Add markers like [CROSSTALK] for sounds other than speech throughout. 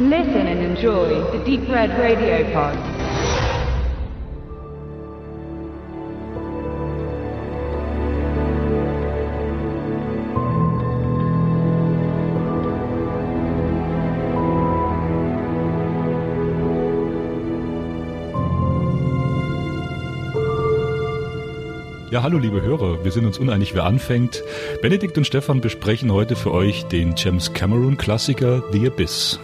Listen and enjoy the Deep Red Radio Pod. Ja, hallo liebe Hörer, wir sind uns uneinig, wer anfängt. Benedikt und Stefan besprechen heute für euch den James Cameron Klassiker The Abyss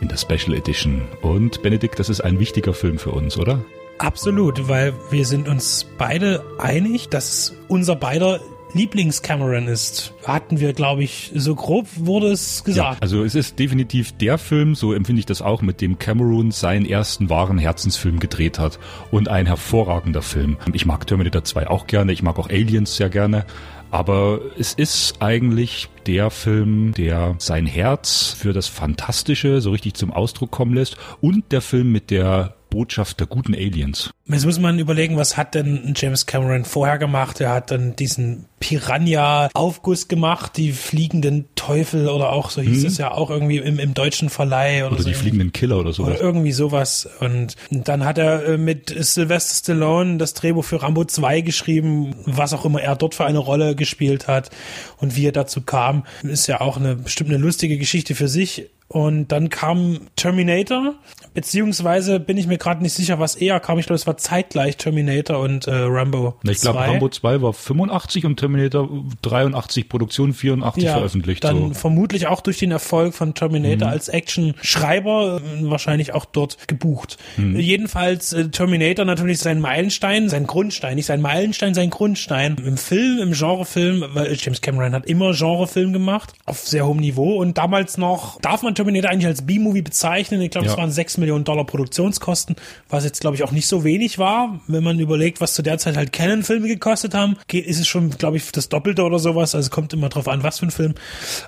in der Special Edition. Und Benedikt, das ist ein wichtiger Film für uns, oder? Absolut, weil wir sind uns beide einig, dass unser beider Lieblings-Cameron ist. Hatten wir, glaube ich, so grob wurde es gesagt. Ja, also es ist definitiv der Film, so empfinde ich das auch, mit dem Cameron seinen ersten wahren Herzensfilm gedreht hat. Und ein hervorragender Film. Ich mag Terminator 2 auch gerne, ich mag auch Aliens sehr gerne. Aber es ist eigentlich der Film, der sein Herz für das Fantastische so richtig zum Ausdruck kommen lässt. Und der Film mit der Botschaft der guten Aliens. Jetzt muss man überlegen, was hat denn James Cameron vorher gemacht? Er hat dann diesen Piranha-Aufguss gemacht, die fliegenden Teufel oder auch, so hieß hm. es ja auch irgendwie im, im deutschen Verleih. Oder, oder so die fliegenden Killer oder sowas. Oder irgendwie sowas. Und dann hat er äh, mit Sylvester Stallone das Drehbuch für Rambo 2 geschrieben, was auch immer er dort für eine Rolle gespielt hat und wie er dazu kam. Ist ja auch eine bestimmt eine lustige Geschichte für sich. Und dann kam Terminator, beziehungsweise bin ich mir gerade nicht sicher, was eher kam. Ich glaube, es war zeitgleich Terminator und äh, Rambo. Ich glaube, Rambo 2 war 85 und Terminator 83 Produktion, 84 ja, veröffentlicht. Dann so. vermutlich auch durch den Erfolg von Terminator mhm. als Action-Schreiber äh, wahrscheinlich auch dort gebucht. Mhm. Jedenfalls äh, Terminator natürlich sein Meilenstein, sein Grundstein, nicht sein Meilenstein, sein Grundstein. Im Film, im Genrefilm, weil James Cameron hat immer Genrefilm gemacht, auf sehr hohem Niveau und damals noch, darf man Terminator eigentlich als B-Movie bezeichnen. Ich glaube, es waren 6 Millionen Dollar Produktionskosten, was jetzt, glaube ich, auch nicht so wenig war. Wenn man überlegt, was zu der Zeit halt Canon-Filme gekostet haben, geht, ist es schon, glaube ich, das Doppelte oder sowas. Also kommt immer drauf an, was für ein Film.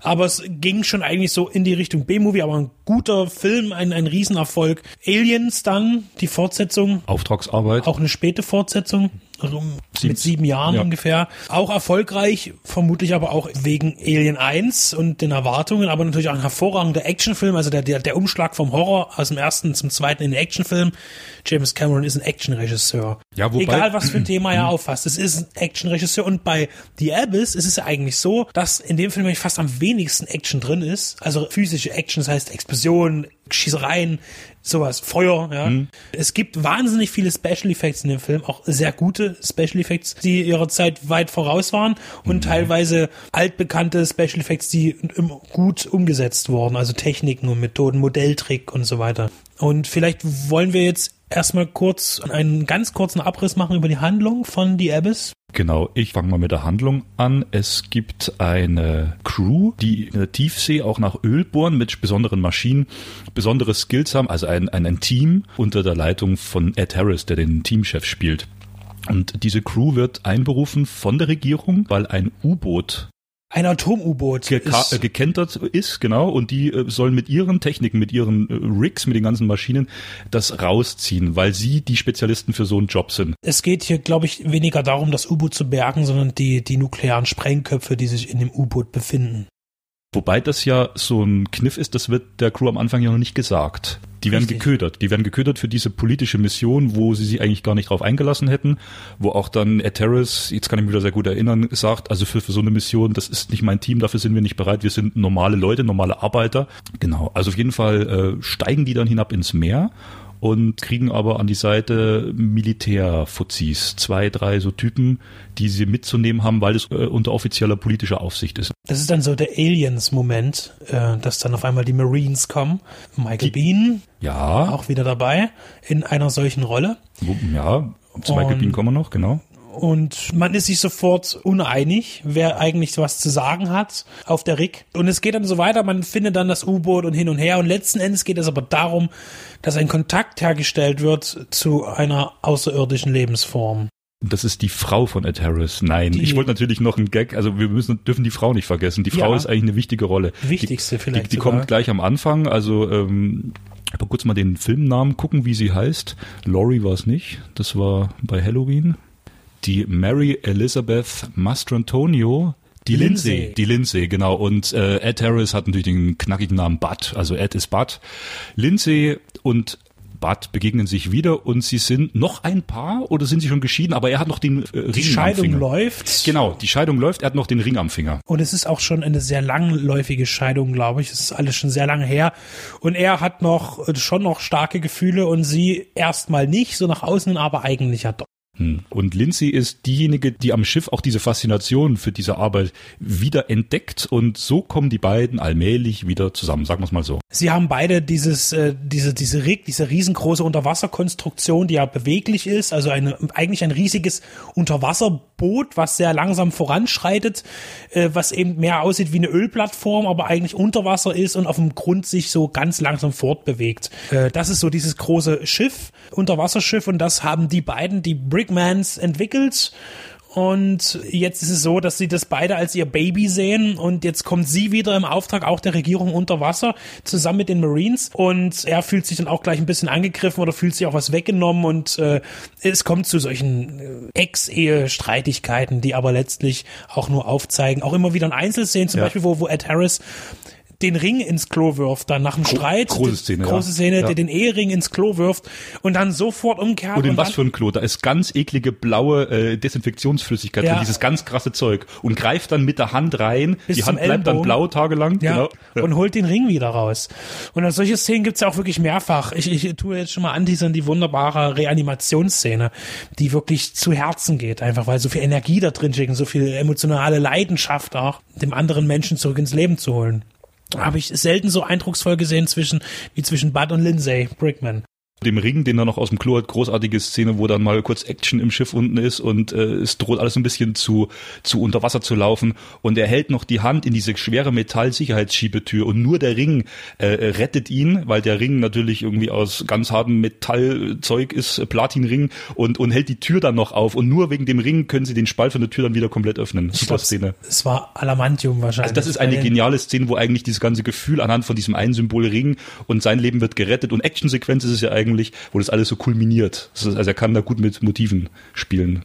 Aber es ging schon eigentlich so in die Richtung B-Movie, aber ein guter Film, ein, ein Riesenerfolg. Aliens dann, die Fortsetzung. Auftragsarbeit. Auch eine späte Fortsetzung mit sieben Jahren ja. ungefähr. Auch erfolgreich, vermutlich aber auch wegen Alien 1 und den Erwartungen, aber natürlich auch ein hervorragender Actionfilm, also der, der, der Umschlag vom Horror aus dem ersten zum zweiten in den Actionfilm. James Cameron ist ein Actionregisseur. Ja, wobei, Egal, was für ein Thema er auffasst, es ist ein Actionregisseur und bei The Abyss ist es ja eigentlich so, dass in dem Film eigentlich fast am wenigsten Action drin ist, also physische Action, das heißt Explosionen, Schießereien, sowas, Feuer, ja. Mhm. Es gibt wahnsinnig viele Special Effects in dem Film, auch sehr gute Special Effects, die ihrer Zeit weit voraus waren und mhm. teilweise altbekannte Special Effects, die gut umgesetzt wurden, also Techniken und Methoden, Modelltrick und so weiter. Und vielleicht wollen wir jetzt erstmal kurz einen ganz kurzen Abriss machen über die Handlung von The Abyss. Genau, ich fange mal mit der Handlung an. Es gibt eine Crew, die in der Tiefsee auch nach Öl bohren mit besonderen Maschinen, besondere Skills haben, also ein, ein, ein Team unter der Leitung von Ed Harris, der den Teamchef spielt. Und diese Crew wird einberufen von der Regierung, weil ein U-Boot ein Atom-U-Boot ist. gekentert ist, genau, und die äh, sollen mit ihren Techniken, mit ihren äh, Rigs, mit den ganzen Maschinen das rausziehen, weil sie die Spezialisten für so einen Job sind. Es geht hier, glaube ich, weniger darum, das U-Boot zu bergen, sondern die, die nuklearen Sprengköpfe, die sich in dem U-Boot befinden. Wobei das ja so ein Kniff ist, das wird der Crew am Anfang ja noch nicht gesagt. Die werden Richtig. geködert. Die werden geködert für diese politische Mission, wo sie sich eigentlich gar nicht drauf eingelassen hätten, wo auch dann Ed Harris, jetzt kann ich mich wieder sehr gut erinnern, sagt, also für, für so eine Mission, das ist nicht mein Team, dafür sind wir nicht bereit, wir sind normale Leute, normale Arbeiter. Genau, also auf jeden Fall äh, steigen die dann hinab ins Meer und kriegen aber an die Seite Militärfuzis, zwei, drei so Typen, die sie mitzunehmen haben, weil es äh, unter offizieller politischer Aufsicht ist. Das ist dann so der Aliens-Moment, äh, dass dann auf einmal die Marines kommen. Michael die, Bean, ja, auch wieder dabei in einer solchen Rolle. Ja, zu Michael Bean kommen wir noch, genau und man ist sich sofort uneinig, wer eigentlich was zu sagen hat auf der Rig. Und es geht dann so weiter, man findet dann das U-Boot und hin und her und letzten Endes geht es aber darum, dass ein Kontakt hergestellt wird zu einer außerirdischen Lebensform. Das ist die Frau von Ed Harris. Nein, die, ich wollte natürlich noch einen Gag, also wir müssen dürfen die Frau nicht vergessen. Die Frau ja, ist eigentlich eine wichtige Rolle. Wichtigste die, vielleicht. Die, die kommt gleich am Anfang, also ähm, aber kurz mal den Filmnamen gucken, wie sie heißt. Laurie war es nicht, das war bei Halloween die Mary Elizabeth Mastrantonio, Die Lindsay. Die Lindsay, genau. Und äh, Ed Harris hat natürlich den knackigen Namen Bud, also Ed ist Bud. Lindsay und Bud begegnen sich wieder und sie sind noch ein Paar oder sind sie schon geschieden? Aber er hat noch den äh, Ring Die Scheidung am Finger. läuft. Genau, die Scheidung läuft, er hat noch den Ring am Finger. Und es ist auch schon eine sehr langläufige Scheidung, glaube ich. Es ist alles schon sehr lange her. Und er hat noch äh, schon noch starke Gefühle und sie erstmal nicht, so nach außen, aber eigentlich ja doch. Hm. Und Lindsay ist diejenige, die am Schiff auch diese Faszination für diese Arbeit wieder entdeckt und so kommen die beiden allmählich wieder zusammen, sagen wir es mal so. Sie haben beide dieses, äh, diese, diese Rig, diese riesengroße Unterwasserkonstruktion, die ja beweglich ist, also eine, eigentlich ein riesiges Unterwasserboot, was sehr langsam voranschreitet, äh, was eben mehr aussieht wie eine Ölplattform, aber eigentlich unter Wasser ist und auf dem Grund sich so ganz langsam fortbewegt. Äh, das ist so dieses große Schiff, Unterwasserschiff und das haben die beiden, die Brickmans entwickelt. Und jetzt ist es so, dass sie das beide als ihr Baby sehen und jetzt kommt sie wieder im Auftrag auch der Regierung unter Wasser zusammen mit den Marines und er fühlt sich dann auch gleich ein bisschen angegriffen oder fühlt sich auch was weggenommen und äh, es kommt zu solchen äh, Ex-Ehe-Streitigkeiten, die aber letztlich auch nur aufzeigen, auch immer wieder in Einzelszenen, zum Ja. Beispiel, wo, wo Ed Harris den Ring ins Klo wirft, dann nach dem Streit, große Szene, große ja. Szene, Ja. der den Ehering ins Klo wirft und dann sofort umkehrt. Und in was dann, für ein Klo? Da ist ganz eklige blaue äh, Desinfektionsflüssigkeit Ja. drin, dieses ganz krasse Zeug. Und greift dann mit der Hand rein. Bis die Hand bleibt dann Ellenbogen. blau tagelang. Ja, Genau. und holt den Ring wieder raus. Und solche Szenen gibt's ja auch wirklich mehrfach. Ich, ich tue jetzt schon mal anteasern die wunderbare Reanimationsszene, die wirklich zu Herzen geht, einfach weil so viel Energie da drin steckt und so viel emotionale Leidenschaft auch, dem anderen Menschen zurück ins Leben zu holen. Habe ich selten so eindrucksvoll gesehen zwischen, wie zwischen Bud und Lindsay Brickman. Dem Ring, den er noch aus dem Klo hat, großartige Szene, wo dann mal kurz Action im Schiff unten ist und äh, es droht alles ein bisschen zu, zu unter Wasser zu laufen und er hält noch die Hand in diese schwere Metall-Sicherheitsschiebetür und nur der Ring äh, rettet ihn, weil der Ring natürlich irgendwie aus ganz hartem Metallzeug ist, äh, Platinring und, und hält die Tür dann noch auf und nur wegen dem Ring können sie den Spalt von der Tür dann wieder komplett öffnen. Super glaub, Szene. Es war Alamantium wahrscheinlich. Also das ist eine geniale Szene, wo eigentlich dieses ganze Gefühl anhand von diesem einen Symbol Ring und sein Leben wird gerettet und Actionsequenz ist es ja eigentlich, wo das alles so kulminiert. Also er kann da gut mit Motiven spielen.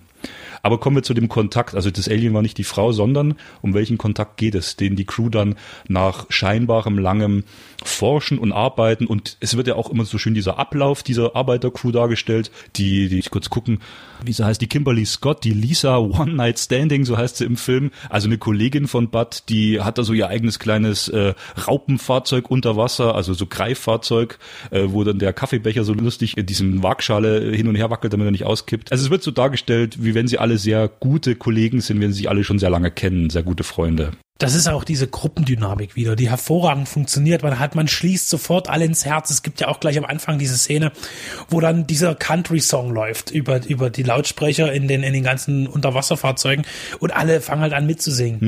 Aber kommen wir zu dem Kontakt. Also das Alien war nicht die Frau, sondern um welchen Kontakt geht es, den die Crew dann nach scheinbarem langem Forschen und Arbeiten und es wird ja auch immer so schön dieser Ablauf dieser Arbeitercrew dargestellt, die, die ich kurz gucken, wie sie heißt, die Kimberly Scott, die Lisa One Night Standing, so heißt sie im Film, also eine Kollegin von Bud, die hat da so ihr eigenes kleines äh, Raupenfahrzeug unter Wasser, also so Greiffahrzeug, äh, wo dann der Kaffeebecher so lustig in diesem Waagschale hin und her wackelt, damit er nicht auskippt. Also es wird so dargestellt, wie wenn sie alle sehr gute Kollegen sind, wenn sie alle schon sehr lange kennen, sehr gute Freunde. Das ist auch diese Gruppendynamik wieder, die hervorragend funktioniert. Man hat, man schließt sofort alle ins Herz. Es gibt ja auch gleich am Anfang diese Szene, wo dann dieser Country-Song läuft über, über die Lautsprecher in den, in den ganzen Unterwasserfahrzeugen und alle fangen halt an mitzusingen.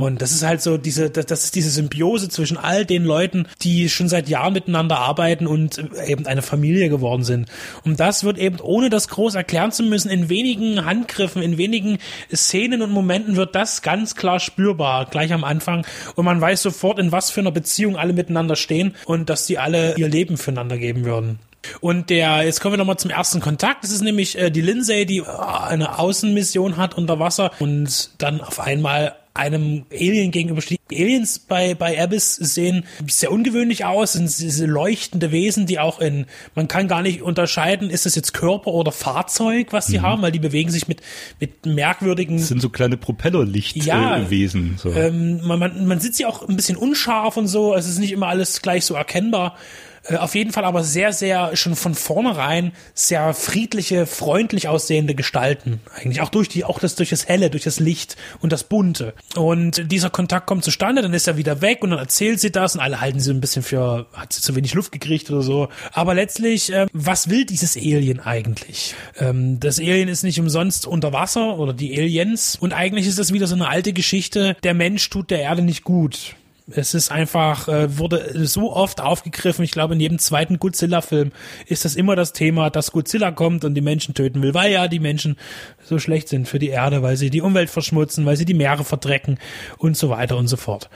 Und das ist halt so diese, das, das ist diese Symbiose zwischen all den Leuten, die schon seit Jahren miteinander arbeiten und eben eine Familie geworden sind. Und das wird eben, ohne das groß erklären zu müssen, in wenigen Handgriffen, in wenigen Szenen und Momenten wird das ganz klar spürbar, gleich am Anfang. Und man weiß sofort, in was für einer Beziehung alle miteinander stehen und dass die alle ihr Leben füreinander geben würden. Und der, jetzt kommen wir nochmal zum ersten Kontakt. Das ist nämlich äh, die Lindsay, die äh, eine Außenmission hat unter Wasser und dann auf einmal einem Alien gegenübersteht. Aliens bei, bei Abyss sehen sehr ungewöhnlich aus, sind diese leuchtende Wesen, die auch in, man kann gar nicht unterscheiden, ist das jetzt Körper oder Fahrzeug, was die haben, weil die bewegen sich mit, mit merkwürdigen Das sind so kleine Ja. Propellerlichtwesen. so. ähm, man, man, man sieht sie auch ein bisschen unscharf und so. Es ist nicht immer alles gleich so erkennbar. Äh, auf jeden Fall aber sehr, sehr schon von vornherein sehr friedliche, freundlich aussehende Gestalten. Eigentlich auch durch die, auch das durch das Helle, durch das Licht und das Bunte. Und dieser Kontakt kommt zustande, dann ist er wieder weg und dann erzählt sie das und alle halten sie ein bisschen für, hat sie zu wenig Luft gekriegt oder so. Aber letztlich, äh, was will dieses Alien eigentlich? Ähm, das Alien ist nicht umsonst unter Wasser oder die Aliens und eigentlich ist das wieder so eine alte Geschichte, der Mensch tut der Erde nicht gut. Es ist einfach, äh, wurde so oft aufgegriffen. Ich glaube, in jedem zweiten Godzilla-Film ist das immer das Thema, dass Godzilla kommt und die Menschen töten will, weil ja die Menschen so schlecht sind für die Erde, weil sie die Umwelt verschmutzen, weil sie die Meere verdrecken und so weiter und so fort.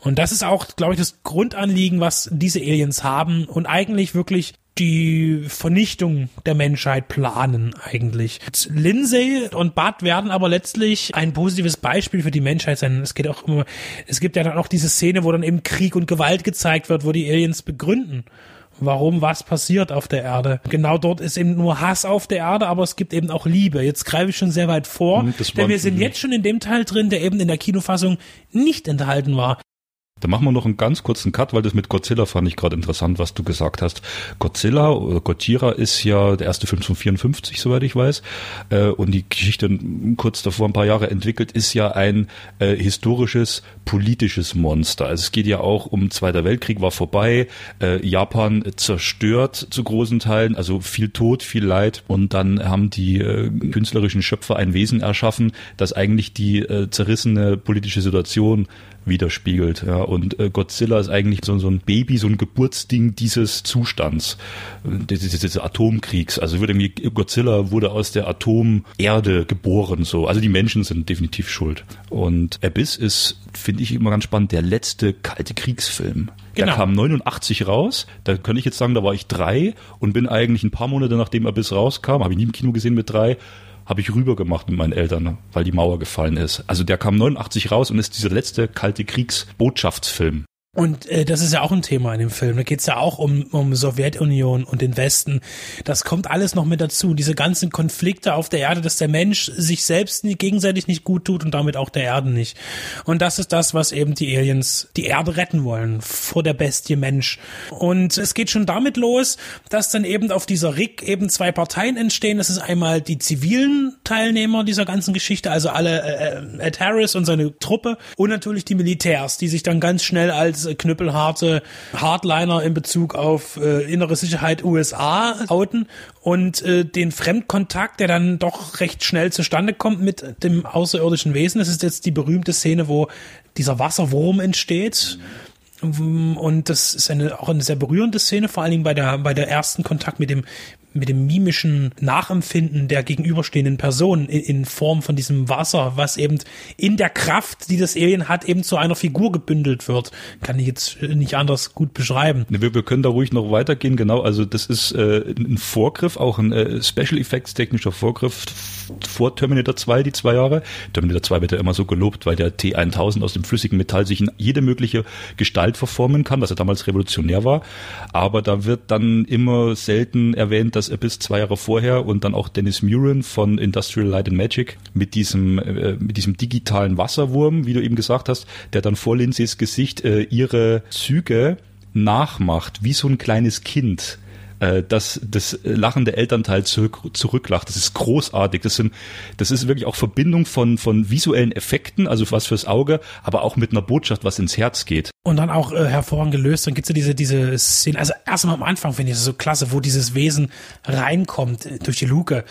Und das ist auch, glaube ich, das Grundanliegen, was diese Aliens haben und eigentlich wirklich die Vernichtung der Menschheit planen eigentlich. Lindsay und Bud werden aber letztlich ein positives Beispiel für die Menschheit sein. Es geht auch immer, es gibt ja dann auch diese Szene, wo dann eben Krieg und Gewalt gezeigt wird, wo die Aliens begründen warum was passiert auf der Erde. Genau dort ist eben nur Hass auf der Erde, aber es gibt eben auch Liebe. Jetzt greife ich schon sehr weit vor, hm, denn wir sind jetzt schon in dem Teil drin, der eben in der Kinofassung nicht enthalten war. Da machen wir noch einen ganz kurzen Cut, weil das mit Godzilla fand ich gerade interessant, was du gesagt hast. Godzilla oder Godzilla ist ja der erste Film von 54, soweit ich weiß. Äh, und die Geschichte kurz davor, ein paar Jahre entwickelt, ist ja ein äh, historisches, politisches Monster. Also es geht ja auch um Zweiter Weltkrieg war vorbei, äh, Japan zerstört zu großen Teilen, also viel Tod, viel Leid. Und dann haben die äh, künstlerischen Schöpfer ein Wesen erschaffen, das eigentlich die äh, zerrissene politische Situation widerspiegelt. Ja. Und äh, Godzilla ist eigentlich so, so ein Baby, so ein Geburtsding dieses Zustands, äh, dieses, dieses Atomkriegs. Also würde irgendwie, Godzilla wurde aus der Atomerde geboren. So. Also die Menschen sind definitiv schuld. Und Abyss ist, finde ich immer ganz spannend, der letzte kalte Kriegsfilm. Genau. Der kam 89 raus. Da könnte ich jetzt sagen, da war ich drei und bin eigentlich ein paar Monate nachdem Abyss rauskam, habe ich nie im Kino gesehen mit drei, habe ich rüber gemacht mit meinen Eltern, weil die Mauer gefallen ist. Also der kam 89 raus und ist dieser letzte kalte Kriegsbotschaftsfilm. Und äh, das ist ja auch ein Thema in dem Film. Da geht's ja auch um, um Sowjetunion und den Westen. Das kommt alles noch mit dazu. Diese ganzen Konflikte auf der Erde, dass der Mensch sich selbst gegenseitig nicht gut tut und damit auch der Erde nicht. Und das ist das, was eben die Aliens die Erde retten wollen vor der Bestie Mensch. Und es geht schon damit los, dass dann eben auf dieser Rig eben zwei Parteien entstehen. Das ist einmal die zivilen Teilnehmer dieser ganzen Geschichte, also alle äh, Ed Harris und seine Truppe und natürlich die Militärs, die sich dann ganz schnell als als knüppelharte Hardliner in Bezug auf äh, innere Sicherheit USA outen und äh, den Fremdkontakt, der dann doch recht schnell zustande kommt mit dem außerirdischen Wesen. Das ist jetzt die berühmte Szene, wo dieser Wasserwurm entsteht. Und das ist eine, auch eine sehr berührende Szene, vor allen Dingen bei der, bei der ersten Kontakt mit dem, mit dem mimischen Nachempfinden der gegenüberstehenden Person in, in, Form von diesem Wasser, was eben in der Kraft, die das Alien hat, eben zu einer Figur gebündelt wird. Kann ich jetzt nicht anders gut beschreiben. Wir, wir können da ruhig noch weitergehen, genau. Also das ist äh, ein Vorgriff, auch ein äh, Special Effects technischer Vorgriff vor Terminator 2, die zwei Jahre. Terminator 2 wird ja immer so gelobt, weil der T1000 aus dem flüssigen Metall sich in jede mögliche Gestalt verformen kann, was ja damals revolutionär war. Aber da wird dann immer selten erwähnt, er bis zwei Jahre vorher und dann auch Dennis Muren von Industrial Light and Magic mit diesem, äh, mit diesem digitalen Wasserwurm, wie du eben gesagt hast, der dann vor Lindsays Gesicht äh, ihre Züge nachmacht, wie so ein kleines Kind äh, dass das lachende Elternteil zurück, zurücklacht. Das ist großartig. Das sind, das ist wirklich auch Verbindung von, von visuellen Effekten, also was fürs Auge, aber auch mit einer Botschaft, was ins Herz geht. Und dann auch äh, hervorragend gelöst. Dann gibt's ja diese, diese Szene, also erstmal am Anfang finde ich es so klasse, wo dieses Wesen reinkommt äh, durch die Luke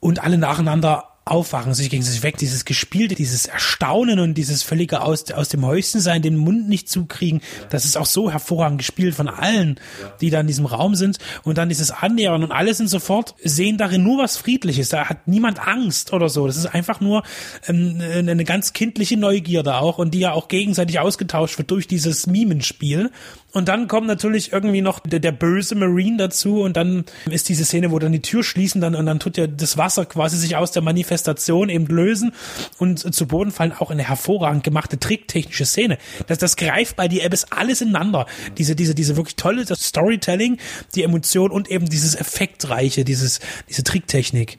und alle nacheinander aufwachen, sich gegen sich weg, dieses Gespielte, dieses Erstaunen und dieses völlige aus, aus dem Häuschen sein, den Mund nicht zukriegen, das ist auch so hervorragend gespielt von allen, die da in diesem Raum sind. Und dann dieses Annähern und alle sind sofort, sehen darin nur was Friedliches, da hat niemand Angst oder so, das ist einfach nur ähm, eine ganz kindliche Neugierde auch und die ja auch gegenseitig ausgetauscht wird durch dieses Mimenspiel und dann kommt natürlich irgendwie noch der, der, böse Marine dazu und dann ist diese Szene, wo dann die Tür schließen dann und dann tut ja das Wasser quasi sich aus der Manifestation eben lösen und zu Boden fallen. Auch eine hervorragend gemachte tricktechnische Szene. Das, das greift bei die Abyss alles ineinander. Diese, diese, diese wirklich tolle Storytelling, die Emotion und eben dieses Effektreiche, dieses, diese Tricktechnik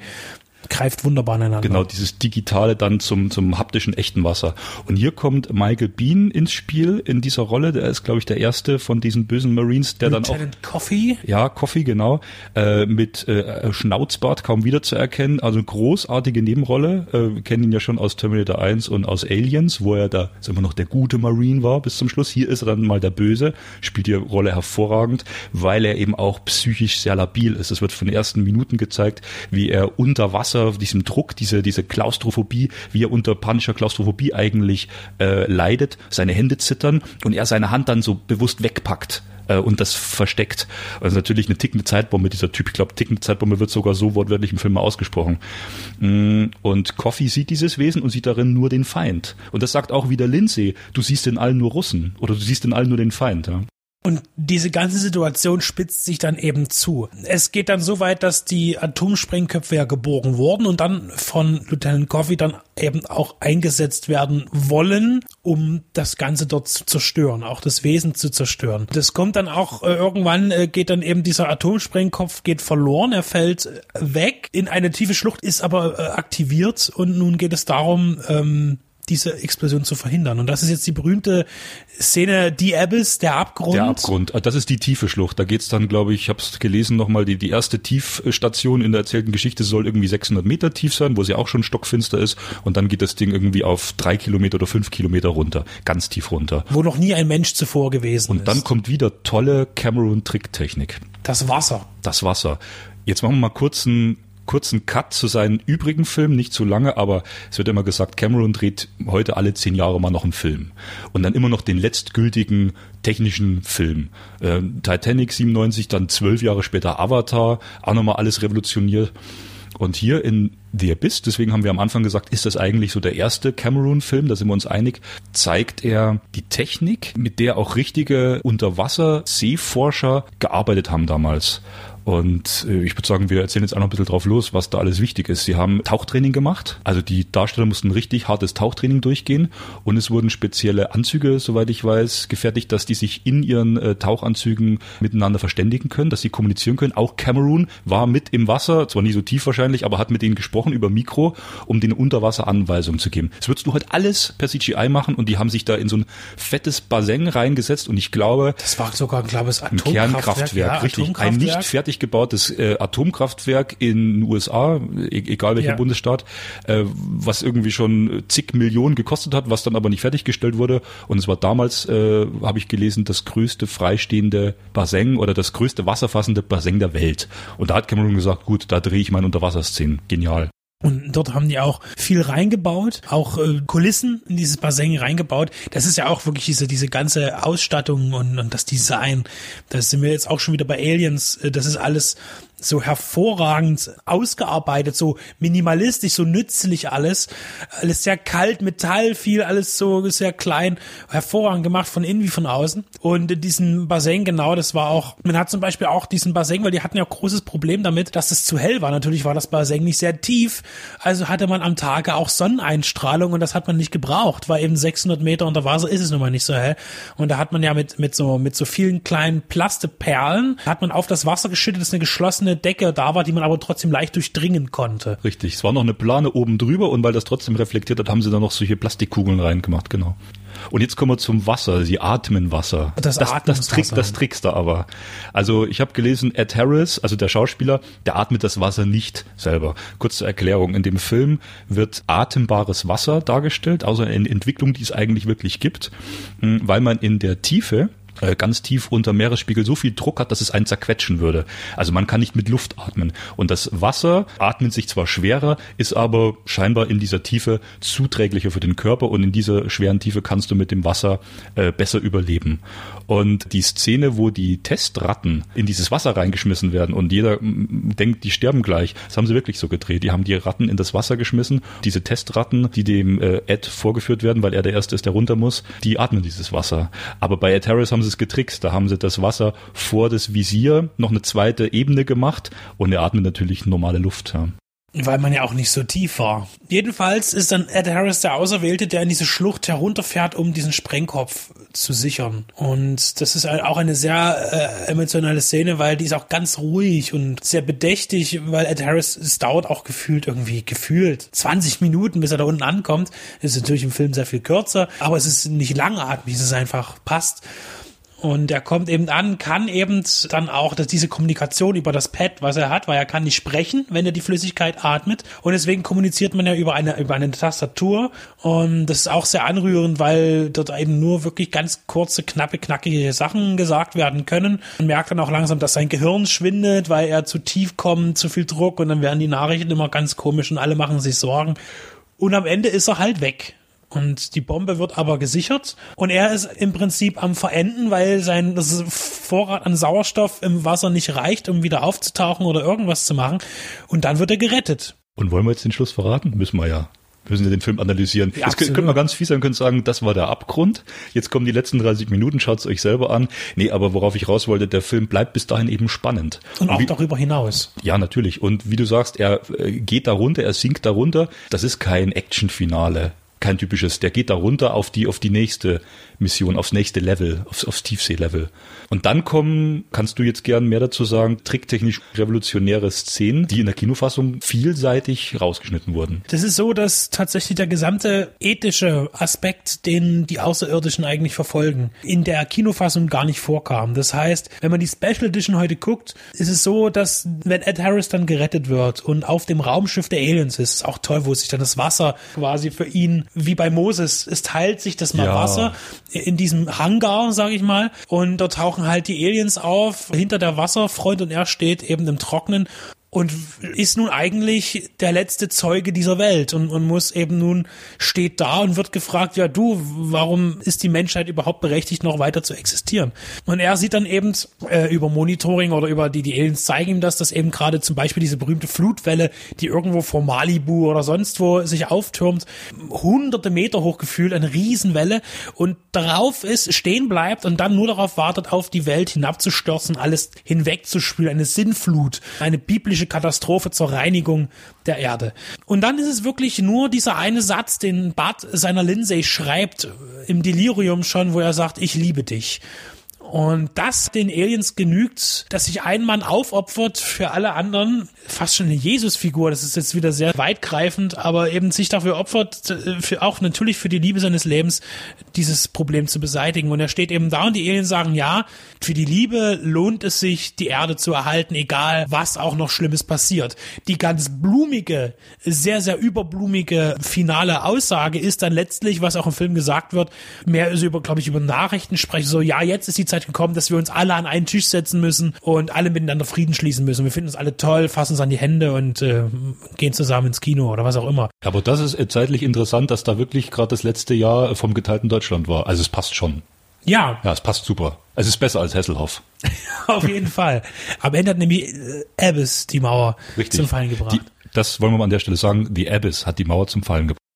greift wunderbar ineinander. Genau, dieses Digitale dann zum, zum haptischen echten Wasser. Und hier kommt Michael Bean ins Spiel in dieser Rolle. Der ist, glaube ich, der erste von diesen bösen Marines, der Lieutenant dann auch. Coffee? Ja, Coffee, genau. Äh, mit äh, Schnauzbart kaum wiederzuerkennen. Also großartige Nebenrolle. Äh, wir kennen ihn ja schon aus Terminator 1 und aus Aliens, wo er da ist immer noch der gute Marine war bis zum Schluss. Hier ist er dann mal der Böse, spielt die Rolle hervorragend, weil er eben auch psychisch sehr labil ist. Es wird von den ersten Minuten gezeigt, wie er unter Wasser Wasser, diesem Druck, diese, diese Klaustrophobie, wie er unter panischer Klaustrophobie eigentlich äh, leidet, seine Hände zittern und er seine Hand dann so bewusst wegpackt äh, und das versteckt. Also natürlich eine tickende Zeitbombe, dieser Typ. Ich glaube, tickende Zeitbombe wird sogar so wortwörtlich im Film ausgesprochen. Mm, und Coffee sieht dieses Wesen und sieht darin nur den Feind. Und das sagt auch wieder Lindsay, du siehst in allen nur Russen oder du siehst in allen nur den Feind. Ja? Und diese ganze Situation spitzt sich dann eben zu. Es geht dann so weit, dass die Atomsprengköpfe ja geboren wurden und dann von Lieutenant Coffey dann eben auch eingesetzt werden wollen, um das Ganze dort zu zerstören, auch das Wesen zu zerstören. Das kommt dann auch äh, irgendwann äh, geht dann eben dieser Atomsprengkopf geht verloren, er fällt weg in eine tiefe Schlucht, ist aber äh, aktiviert und nun geht es darum, ähm, diese Explosion zu verhindern. Und das ist jetzt die berühmte Szene, die Abyss, der Abgrund. Der Abgrund, das ist die tiefe Schlucht. Da geht's dann, glaube ich, ich habe es gelesen nochmal, die, die erste Tiefstation in der erzählten Geschichte soll irgendwie 600 Meter tief sein, wo sie auch schon stockfinster ist. Und dann geht das Ding irgendwie auf drei Kilometer oder fünf Kilometer runter, ganz tief runter. Wo noch nie ein Mensch zuvor gewesen Und ist. Und dann kommt wieder tolle Cameron-Tricktechnik. Das Wasser. Das Wasser. Jetzt machen wir mal kurz einen kurzen Cut zu seinen übrigen Filmen, nicht zu lange, aber es wird immer gesagt, Cameron dreht heute alle zehn Jahre mal noch einen Film. Und dann immer noch den letztgültigen technischen Film. Äh, Titanic 97, dann zwölf Jahre später Avatar, auch nochmal alles revolutioniert. Und hier in The Abyss, deswegen haben wir am Anfang gesagt, ist das eigentlich so der erste Cameron-Film, da sind wir uns einig, zeigt er die Technik, mit der auch richtige Unterwasser-Seeforscher gearbeitet haben damals. Und äh, ich würde sagen, wir erzählen jetzt auch noch ein bisschen drauf los, was da alles wichtig ist. Sie haben Tauchtraining gemacht. Also die Darsteller mussten richtig hartes Tauchtraining durchgehen. Und es wurden spezielle Anzüge, soweit ich weiß, gefertigt, dass die sich in ihren äh, Tauchanzügen miteinander verständigen können, dass sie kommunizieren können. Auch Cameron war mit im Wasser, zwar nie so tief wahrscheinlich, aber hat mit denen gesprochen über Mikro, um denen Unterwasseranweisungen zu geben. Das würdest du halt alles per CGI machen und die haben sich da in so ein fettes Bassin reingesetzt und ich glaube... Das war sogar, glaube ich, ein Kernkraftwerk, ja, richtig. Atomkraftwerk. Ein nicht fertig fertig gebautes äh, Atomkraftwerk in den USA, e egal welcher ja. Bundesstaat, äh, was irgendwie schon zig Millionen gekostet hat, was dann aber nicht fertiggestellt wurde. Und es war damals, äh, habe ich gelesen, das größte freistehende Bassin oder das größte wasserfassende Bassin der Welt. Und da hat Cameron gesagt, gut, da drehe ich meine Unterwasserszenen. Genial. Und dort haben die auch viel reingebaut, auch äh, Kulissen in dieses Bassin reingebaut. Das ist ja auch wirklich diese, diese ganze Ausstattung und, und das Design. Da sind wir jetzt auch schon wieder bei Aliens. Äh, das ist alles so hervorragend ausgearbeitet, so minimalistisch, so nützlich alles. Alles sehr kalt, Metall, viel, alles so sehr klein, hervorragend gemacht von innen wie von außen. Und diesen Bassin, genau, das war auch, man hat zum Beispiel auch diesen Bassin, weil die hatten ja auch großes Problem damit, dass es zu hell war. Natürlich war das Bassin nicht sehr tief, also hatte man am Tage auch Sonneneinstrahlung und das hat man nicht gebraucht, weil eben 600 Meter unter Wasser ist es nun mal nicht so hell. Und da hat man ja mit, mit so, mit so vielen kleinen Plasteperlen, hat man auf das Wasser geschüttet, das ist eine geschlossene eine Decke da war, die man aber trotzdem leicht durchdringen konnte. Richtig, es war noch eine Plane oben drüber und weil das trotzdem reflektiert hat, haben sie da noch solche Plastikkugeln reingemacht, genau. Und jetzt kommen wir zum Wasser. Sie atmen Wasser. Das, das, das, Trick, das trickst du aber. Also ich habe gelesen, Ed Harris, also der Schauspieler, der atmet das Wasser nicht selber. Kurze Erklärung. In dem Film wird atembares Wasser dargestellt, außer also eine Entwicklung, die es eigentlich wirklich gibt, weil man in der Tiefe äh, ganz tief unter Meeresspiegel so viel Druck hat, dass es einen zerquetschen würde. Also man kann nicht mit Luft atmen. Und das Wasser atmet sich zwar schwerer, ist aber scheinbar in dieser Tiefe zuträglicher für den Körper und in dieser schweren Tiefe kannst du mit dem Wasser äh, besser überleben. Und die Szene, wo die Testratten in dieses Wasser reingeschmissen werden und jeder denkt, die sterben gleich, das haben sie wirklich so gedreht. Die haben die Ratten in das Wasser geschmissen. Diese Testratten, die dem äh, Ed vorgeführt werden, weil er der Erste ist, der runter muss, die atmen dieses Wasser. Aber bei Ed Harris haben sie es getrickst. Da haben sie das Wasser vor das Visier noch eine zweite Ebene gemacht und er atmet natürlich normale Luft. Ja. Weil man ja auch nicht so tief war. Jedenfalls ist dann Ed Harris der Auserwählte, der in diese Schlucht herunterfährt, um diesen Sprengkopf zu sichern. Und das ist auch eine sehr äh, emotionale Szene, weil die ist auch ganz ruhig und sehr bedächtig, weil Ed Harris, es dauert auch gefühlt irgendwie, gefühlt 20 Minuten, bis er da unten ankommt. Ist natürlich im Film sehr viel kürzer, aber es ist nicht langatmig, es ist einfach passt. Und er kommt eben an, kann eben dann auch dass diese Kommunikation über das Pad, was er hat, weil er kann nicht sprechen, wenn er die Flüssigkeit atmet. Und deswegen kommuniziert man ja über eine, über eine Tastatur. Und das ist auch sehr anrührend, weil dort eben nur wirklich ganz kurze, knappe, knackige Sachen gesagt werden können. Man merkt dann auch langsam, dass sein Gehirn schwindet, weil er zu tief kommt, zu viel Druck und dann werden die Nachrichten immer ganz komisch und alle machen sich Sorgen. Und am Ende ist er halt weg. Und die Bombe wird aber gesichert und er ist im Prinzip am Verenden, weil sein das Vorrat an Sauerstoff im Wasser nicht reicht, um wieder aufzutauchen oder irgendwas zu machen. Und dann wird er gerettet. Und wollen wir jetzt den Schluss verraten? Müssen wir ja. müssen Sie den Film analysieren. Ja, Jetzt können, können wir ganz fies sein, können sagen, das war der Abgrund. Jetzt kommen die letzten 30 Minuten, schaut es euch selber an. Nee, aber worauf ich raus wollte, der Film bleibt bis dahin eben spannend. Und auch wie, darüber hinaus. Ja, natürlich. Und wie du sagst, er äh, geht da runter, er sinkt da runter. Das ist kein Action-Finale kein typisches, der geht da runter auf die, auf die nächste Mission, aufs nächste Level, aufs, aufs Tiefseelevel. Und dann kommen, kannst du jetzt gern mehr dazu sagen, tricktechnisch revolutionäre Szenen, die in der Kinofassung vielseitig rausgeschnitten wurden. Das ist so, dass tatsächlich der gesamte ethische Aspekt, den die Außerirdischen eigentlich verfolgen, in der Kinofassung gar nicht vorkam. Das heißt, wenn man die Special Edition heute guckt, ist es so, dass wenn Ed Harris dann gerettet wird und auf dem Raumschiff der Aliens ist, ist auch toll, wo sich dann das Wasser quasi für ihn, wie bei Moses, es teilt sich das mal Ja. Wasser in diesem Hangar, sage ich mal, und dort tauchen halt die Aliens auf, hinter der Wasserfront und er steht eben im Trocknen und ist nun eigentlich der letzte Zeuge dieser Welt und, und muss eben nun steht da und wird gefragt, ja du, warum ist die Menschheit überhaupt berechtigt, noch weiter zu existieren? Und er sieht dann eben äh, über Monitoring oder über die, die Aliens zeigen ihm das, dass eben gerade zum Beispiel diese berühmte Flutwelle, die irgendwo vor Malibu oder sonst wo sich auftürmt, hunderte Meter hoch gefühlt, eine Riesenwelle und darauf ist, stehen bleibt und dann nur darauf wartet, auf die Welt hinabzustürzen, alles hinwegzuspülen, eine Sinnflut, eine biblische Katastrophe zur Reinigung der Erde. Und dann ist es wirklich nur dieser eine Satz, den Bart seiner Lindsay schreibt, im Delirium schon, wo er sagt, ich liebe dich. Und das den Aliens genügt, dass sich ein Mann aufopfert für alle anderen. Fast schon eine Jesusfigur. Das ist jetzt wieder sehr weitgreifend, aber eben sich dafür opfert, äh, für auch natürlich für die Liebe seines Lebens, dieses Problem zu beseitigen. Und er steht eben da und die Aliens sagen, ja, für die Liebe lohnt es sich, die Erde zu erhalten, egal was auch noch Schlimmes passiert. Die ganz blumige, sehr, sehr überblumige finale Aussage ist dann letztlich, was auch im Film gesagt wird, mehr so über, glaube ich, über Nachrichten sprechen, so, ja, jetzt ist die Zeit gekommen, dass wir uns alle an einen Tisch setzen müssen und alle miteinander Frieden schließen müssen. Wir finden uns alle toll, fassen uns an die Hände und äh, gehen zusammen ins Kino oder was auch immer. Aber das ist äh, zeitlich interessant, dass da wirklich gerade das letzte Jahr vom geteilten Deutschland war. Also es passt schon. Ja, Ja, es passt super. Es ist besser als Hesselhoff. [LAUGHS] auf jeden Fall. Am Ende hat nämlich äh, Abyss die Mauer Richtig. zum Fallen gebracht. Die, das wollen wir mal an der Stelle sagen. The Abyss hat die Mauer zum Fallen gebracht.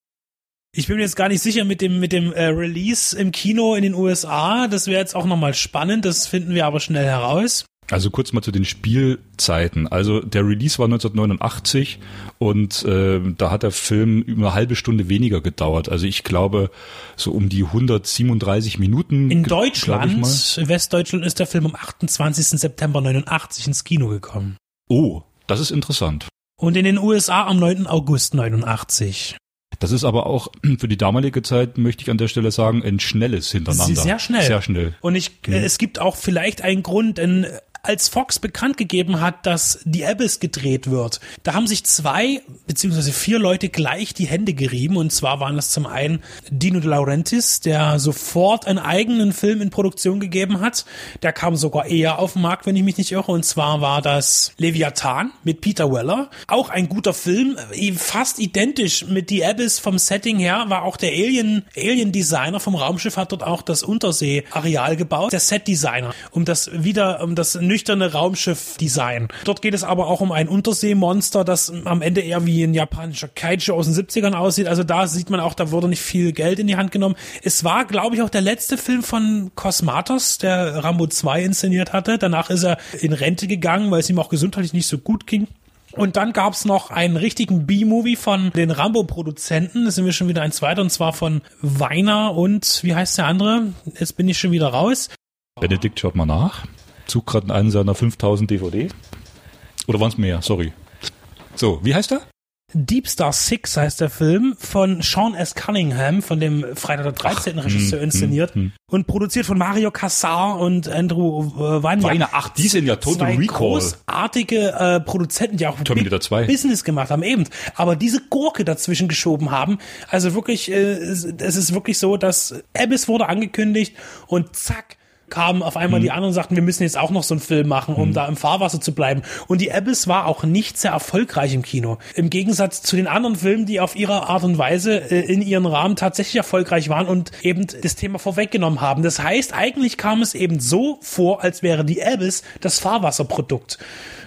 Ich bin mir jetzt gar nicht sicher mit dem mit dem äh, Release im Kino in den USA. Das wäre jetzt auch nochmal spannend. Das finden wir aber schnell heraus. Also kurz mal zu den Spielzeiten. Also der Release war 1989 und äh, da hat der Film über eine halbe Stunde weniger gedauert. Also ich glaube so um die 137 Minuten. In Deutschland, mal. Westdeutschland, ist der Film am 28. September 89 ins Kino gekommen. Oh, das ist interessant. Und in den USA am 9. August 89. Das ist aber auch [CLEARS THROAT] für die damalige Zeit, möchte ich an der Stelle sagen, ein schnelles Hintereinander. Sehr schnell. Sehr schnell. Und ich, äh, es gibt auch vielleicht einen Grund, denn als Fox bekannt gegeben hat, dass The Abyss gedreht wird, da haben sich zwei beziehungsweise vier Leute gleich die Hände gerieben. Und zwar waren das zum einen Dino De Laurentiis, der sofort einen eigenen Film in Produktion gegeben hat. Der kam sogar eher auf den Markt, wenn ich mich nicht irre. Und zwar war das Leviathan mit Peter Weller. Auch ein guter Film, äh, fast identisch mit The Abyss vom Setting her, war auch der Alien, Alien Designer vom Raumschiff hat dort auch das Unterseeareal gebaut, der Set Designer, um das wieder, um das nüchterne Raumschiff-Design. Dort geht es aber auch um ein Unterseemonster, das am Ende eher wie ein japanischer Kaiju aus den 70ern aussieht. Also da sieht man auch, da wurde nicht viel Geld in die Hand genommen. Es war, glaube ich, auch der letzte Film von Cosmatos, der Rambo 2 inszeniert hatte. Danach ist er in Rente gegangen, weil es ihm auch gesundheitlich nicht so gut ging. Und dann gab's noch einen richtigen B-Movie von den Rambo-Produzenten. Das sind wir schon wieder ein zweiter, und zwar von Weiner und wie heißt der andere? Jetzt bin ich schon wieder raus. Benedikt schaut mal nach. Zug gerade in einen seiner 5000 DVD. Oder waren es mehr? Sorry. So, wie heißt er? Deep Star Six heißt der Film von Sean S. Cunningham, von dem Freitag der 13. Regisseur hm, inszeniert hm, hm. und produziert von Mario Cassar und Andrew äh. Weiner, ach, die sind ja Total zwei Recall. großartige äh, Produzenten, die auch Terminator Big 2. Business gemacht haben, eben. Aber diese Gurke dazwischen geschoben haben, also wirklich, äh, es es ist wirklich so, dass Abyss wurde angekündigt und zack, kamen auf einmal Hm. die anderen und sagten, wir müssen jetzt auch noch so einen Film machen, um da im Fahrwasser zu bleiben. Und die Abyss war auch nicht sehr erfolgreich im Kino. Im Gegensatz zu den anderen Filmen, die auf ihre Art und Weise äh, in ihren Rahmen tatsächlich erfolgreich waren und eben das Thema vorweggenommen haben. Das heißt, eigentlich kam es eben so vor, als wäre die Abyss das Fahrwasserprodukt.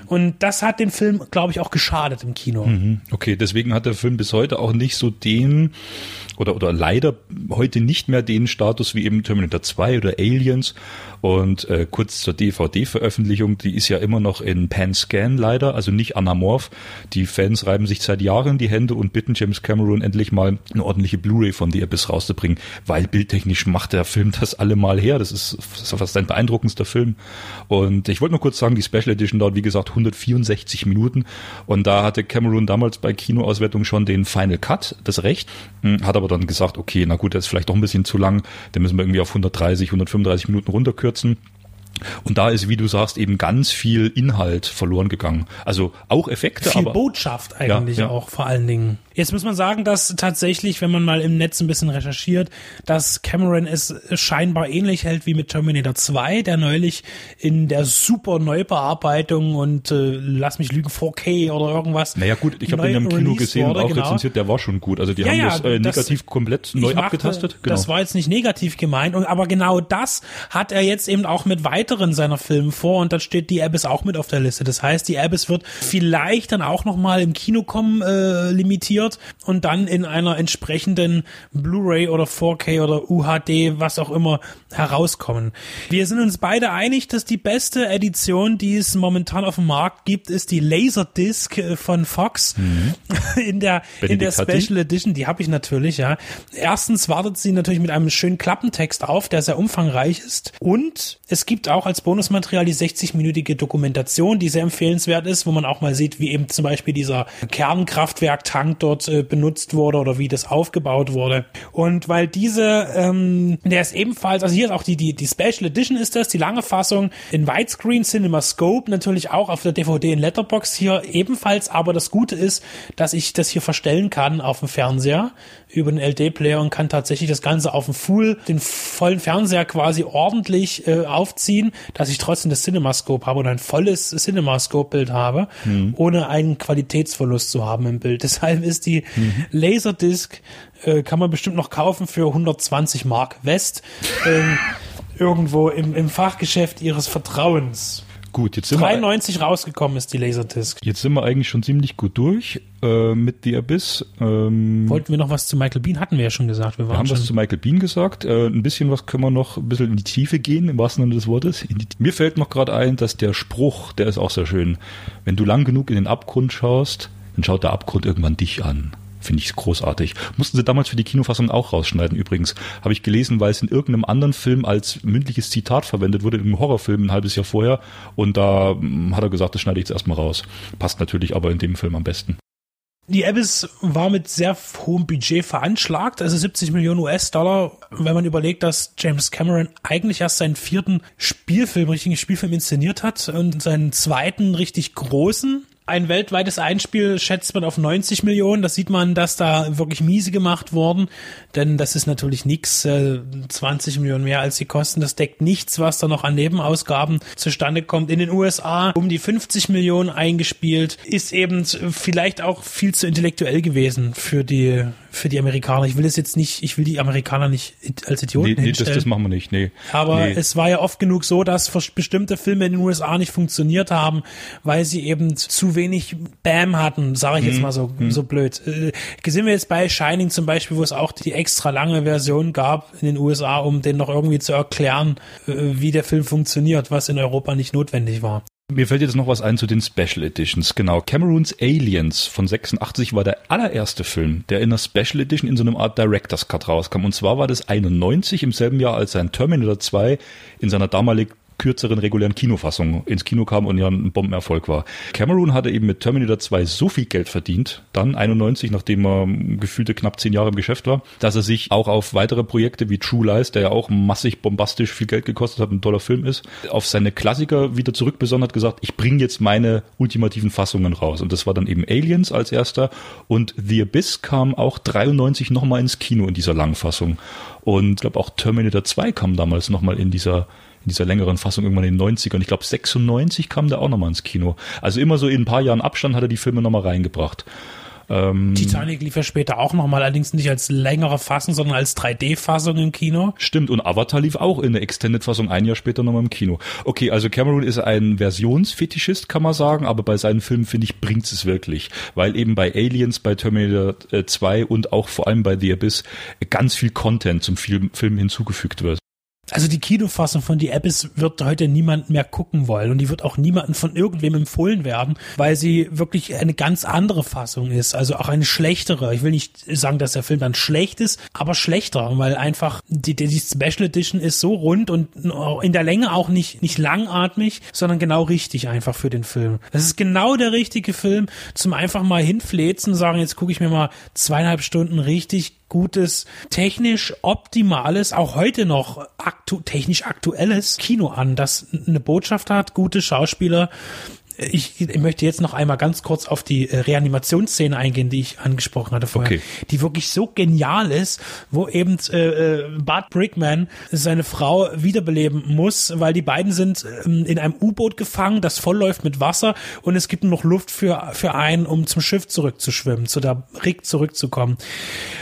Und das hat dem Film, glaube ich, auch geschadet im Kino. Mhm. Okay, deswegen hat der Film bis heute auch nicht so den oder, oder leider heute nicht mehr den Status wie eben Terminator 2 oder Aliens. Und äh, kurz zur DVD-Veröffentlichung, die ist ja immer noch in Pan-Scan leider, also nicht anamorph. Die Fans reiben sich seit Jahren die Hände und bitten James Cameron endlich mal eine ordentliche Blu-ray von The Abyss rauszubringen, weil bildtechnisch macht der Film das allemal her. Das ist, das ist fast ein beeindruckendster Film. Und ich wollte nur kurz sagen, die Special Edition dauert, wie gesagt, 164 Minuten. Und da hatte Cameron damals bei Kinoauswertung schon den Final Cut, das Recht, hm, hat aber dann gesagt, okay, na gut, der ist vielleicht doch ein bisschen zu lang, den müssen wir irgendwie auf 130, 135 Minuten runterkürzen. Und da ist, wie du sagst, eben ganz viel Inhalt verloren gegangen. Also auch Effekte, viel aber Botschaft eigentlich Ja, ja. auch vor allen Dingen. Jetzt muss man sagen, dass tatsächlich, wenn man mal im Netz ein bisschen recherchiert, dass Cameron es scheinbar ähnlich hält wie mit Terminator 2, der neulich in der super Neubearbeitung und äh, lass mich lügen 4K oder irgendwas. Naja gut, ich habe den im Kino gesehen und wurde, auch genau. rezensiert, der war schon gut. Also die Ja, haben ja, das äh, das- negativ komplett neu machte- abgetastet. Genau. Das war jetzt nicht negativ gemeint, und, aber genau das hat er jetzt eben auch mit weiteren seiner Filme vor und da steht die Abyss auch mit auf der Liste. Das heißt, die Abyss wird vielleicht dann auch nochmal im Kino kommen, äh, limitiert und dann in einer entsprechenden Blu-ray oder 4K oder UHD, was auch immer, herauskommen. Wir sind uns beide einig, dass die beste Edition, die es momentan auf dem Markt gibt, ist die Laserdisc äh, von Fox [LAUGHS] in der in der Benedikt? Special Edition, die habe ich natürlich, ja. Erstens wartet sie natürlich mit einem schönen Klappentext auf, der sehr umfangreich ist. Und es gibt auch als Bonusmaterial die 60-minütige Dokumentation, die sehr empfehlenswert ist, wo man auch mal sieht, wie eben zum Beispiel dieser Kernkraftwerk-Tank dort äh, benutzt wurde oder wie das aufgebaut wurde. Und weil diese, ähm, der ist ebenfalls, also hier ist auch die, die, die Special Edition ist das, die lange Fassung in Widescreen Cinema Scope, natürlich auch auf der DVD in Letterbox hier ebenfalls, aber das Gute ist, dass ich das hier verstellen kann auf dem Fernseher über den LD-Player und kann tatsächlich das Ganze auf dem Full, den vollen Fernseher quasi ordentlich äh, aufziehen, dass ich trotzdem das CinemaScope habe und ein volles CinemaScope-Bild habe, ohne einen Qualitätsverlust zu haben im Bild. [LAUGHS] Deshalb ist die Laserdisc, äh, kann man bestimmt noch kaufen für 120 Mark West, ähm, irgendwo im, im Fachgeschäft ihres Vertrauens. gut, jetzt sind, wir, 93 rausgekommen ist die Laserdisc. jetzt sind wir eigentlich schon ziemlich gut durch äh, mit The Abyss. Ähm, Wollten wir noch was zu Michael Bean? Hatten wir ja schon gesagt. Wir Wir haben schon. was zu Michael Bean gesagt. Äh, ein bisschen was können wir noch ein bisschen in die Tiefe gehen, im wahrsten Sinne des Wortes. Die, mir fällt noch gerade ein, dass der Spruch, der ist auch sehr schön. Wenn du lang genug in den Abgrund schaust, dann schaut der Abgrund irgendwann dich an. Finde ich großartig. Mussten sie damals für die Kinofassung auch rausschneiden übrigens. Habe ich gelesen, weil es in irgendeinem anderen Film als mündliches Zitat verwendet wurde, im Horrorfilm ein halbes Jahr vorher. Und da mm, hat er gesagt, das schneide ich jetzt erstmal raus. Passt natürlich aber in dem Film am besten. Die Abyss war mit sehr hohem Budget veranschlagt, also 70 Millionen US-Dollar, wenn man überlegt, dass James Cameron eigentlich erst seinen vierten Spielfilm, richtigen Spielfilm inszeniert hat und seinen zweiten richtig großen. Ein weltweites Einspiel schätzt man auf 90 Millionen. Das sieht man, dass da wirklich miese gemacht wurden. Denn das ist natürlich nichts, äh, 20 Millionen mehr als die Kosten. Das deckt nichts, was da noch an Nebenausgaben zustande kommt. In den USA um die 50 Millionen eingespielt. Ist eben vielleicht auch viel zu intellektuell gewesen für die, für die Amerikaner. Ich will es jetzt nicht, ich will die Amerikaner nicht als Idioten Nee, nee das, hinstellen. das machen wir nicht. Nee. Aber nee. es war ja oft genug so, dass bestimmte Filme in den USA nicht funktioniert haben, weil sie eben zu wenig Bam hatten, sage ich jetzt mal so, so blöd. Äh, sind wir jetzt bei Shining zum Beispiel, wo es auch die extra lange Version gab in den USA, um den noch irgendwie zu erklären, äh, wie der Film funktioniert, was in Europa nicht notwendig war. Mir fällt jetzt noch was ein zu den Special Editions. Genau, Cameroons Aliens von 86 war der allererste Film, der in einer Special Edition in so einem Art Director's Cut rauskam. Und zwar war das 91 im selben Jahr, als sein Terminator 2 in seiner damalig kürzeren regulären Kinofassung ins Kino kam und ja ein Bombenerfolg war. Cameron hatte eben mit Terminator 2 so viel Geld verdient, dann 91, nachdem er gefühlte knapp zehn Jahre im Geschäft war, dass er sich auch auf weitere Projekte wie True Lies, der ja auch massig bombastisch viel Geld gekostet hat, ein toller Film ist, auf seine Klassiker wieder zurückbesonnen hat, gesagt, ich bringe jetzt meine ultimativen Fassungen raus. Und das war dann eben Aliens als erster und The Abyss kam auch 93 nochmal ins Kino in dieser Langfassung. Und ich glaube auch Terminator 2 kam damals nochmal in dieser in dieser längeren Fassung irgendwann in den 90ern. Ich glaube 96 kam der auch nochmal ins Kino. Also immer so in ein paar Jahren Abstand hat er die Filme nochmal reingebracht. Ähm, Titanic lief ja später auch nochmal, allerdings nicht als längere Fassung, sondern als 3D-Fassung im Kino. Stimmt, und Avatar lief auch in der Extended-Fassung ein Jahr später nochmal im Kino. Okay, also Cameron ist ein Versionsfetischist, kann man sagen, aber bei seinen Filmen, finde ich, bringt es wirklich. Weil eben bei Aliens, bei Terminator 2 und auch vor allem bei The Abyss ganz viel Content zum Film, Film hinzugefügt wird. Also die Kinofassung von The Abyss wird heute niemand mehr gucken wollen und die wird auch niemandem von irgendwem empfohlen werden, weil sie wirklich eine ganz andere Fassung ist, also auch eine schlechtere. Ich will nicht sagen, dass der Film dann schlecht ist, aber schlechter, weil einfach die, die Special Edition ist so rund und in der Länge auch nicht, nicht langatmig, sondern genau richtig einfach für den Film. Das ist genau der richtige Film zum einfach mal hinfläzen sagen, jetzt gucke ich mir mal zweieinhalb Stunden richtig gutes, technisch optimales, auch heute noch aktu technisch aktuelles Kino an, das eine Botschaft hat, gute Schauspieler, ich, ich möchte jetzt noch einmal ganz kurz auf die äh, Reanimationsszene eingehen, die ich angesprochen hatte vorher, okay. die wirklich so genial ist, wo eben äh, äh, Bart Brickman seine Frau wiederbeleben muss, weil die beiden sind ähm, in einem U-Boot gefangen, das voll läuft mit Wasser und es gibt nur noch Luft für für einen, um zum Schiff zurückzuschwimmen, zu der Rick zurückzukommen.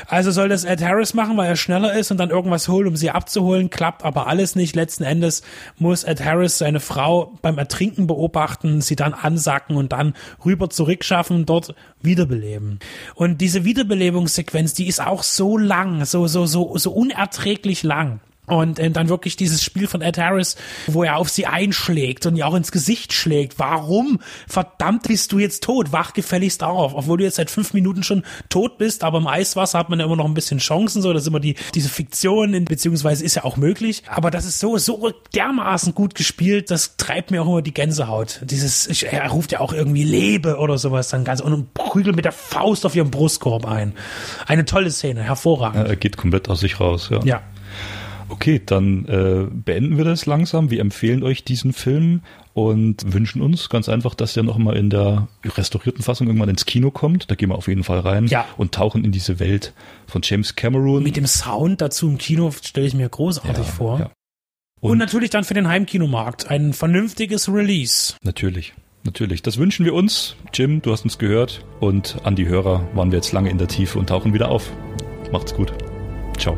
Also soll das Ed Harris machen, weil er schneller ist und dann irgendwas holt, um sie abzuholen, klappt aber alles nicht. Letzten Endes muss Ed Harris seine Frau beim Ertrinken beobachten, sie dann ansacken und dann rüber zurückschaffen, dort wiederbeleben. Und diese Wiederbelebungssequenz, die ist auch so lang, so, so, so, so unerträglich lang. Und äh, dann wirklich dieses Spiel von Ed Harris, wo er auf sie einschlägt und ihr auch ins Gesicht schlägt. Warum? Verdammt bist du jetzt tot? Wach gefälligst auf. Obwohl du jetzt seit fünf Minuten schon tot bist, aber im Eiswasser hat man ja immer noch ein bisschen Chancen. So, das ist immer die, diese Fiktion, in, beziehungsweise ist ja auch möglich. Aber das ist so, so dermaßen gut gespielt, das treibt mir auch immer die Gänsehaut. Dieses, ich, er ruft ja auch irgendwie Lebe oder sowas dann ganz und prügelt mit der Faust auf ihren Brustkorb ein. Eine tolle Szene, hervorragend. Ja, er geht komplett aus sich raus, ja. Ja. Okay, dann äh, beenden wir das langsam. Wir empfehlen euch diesen Film und wünschen uns ganz einfach, dass der nochmal in der restaurierten Fassung irgendwann ins Kino kommt. Da gehen wir auf jeden Fall rein ja. und tauchen in diese Welt von James Cameron. Mit dem Sound dazu im Kino stelle ich mir großartig ja, vor. Ja. Und, und natürlich dann für den Heimkinomarkt ein vernünftiges Release. Natürlich. Natürlich, das wünschen wir uns. Jim, du hast uns gehört und an die Hörer waren wir jetzt lange in der Tiefe und tauchen wieder auf. Macht's gut. Ciao.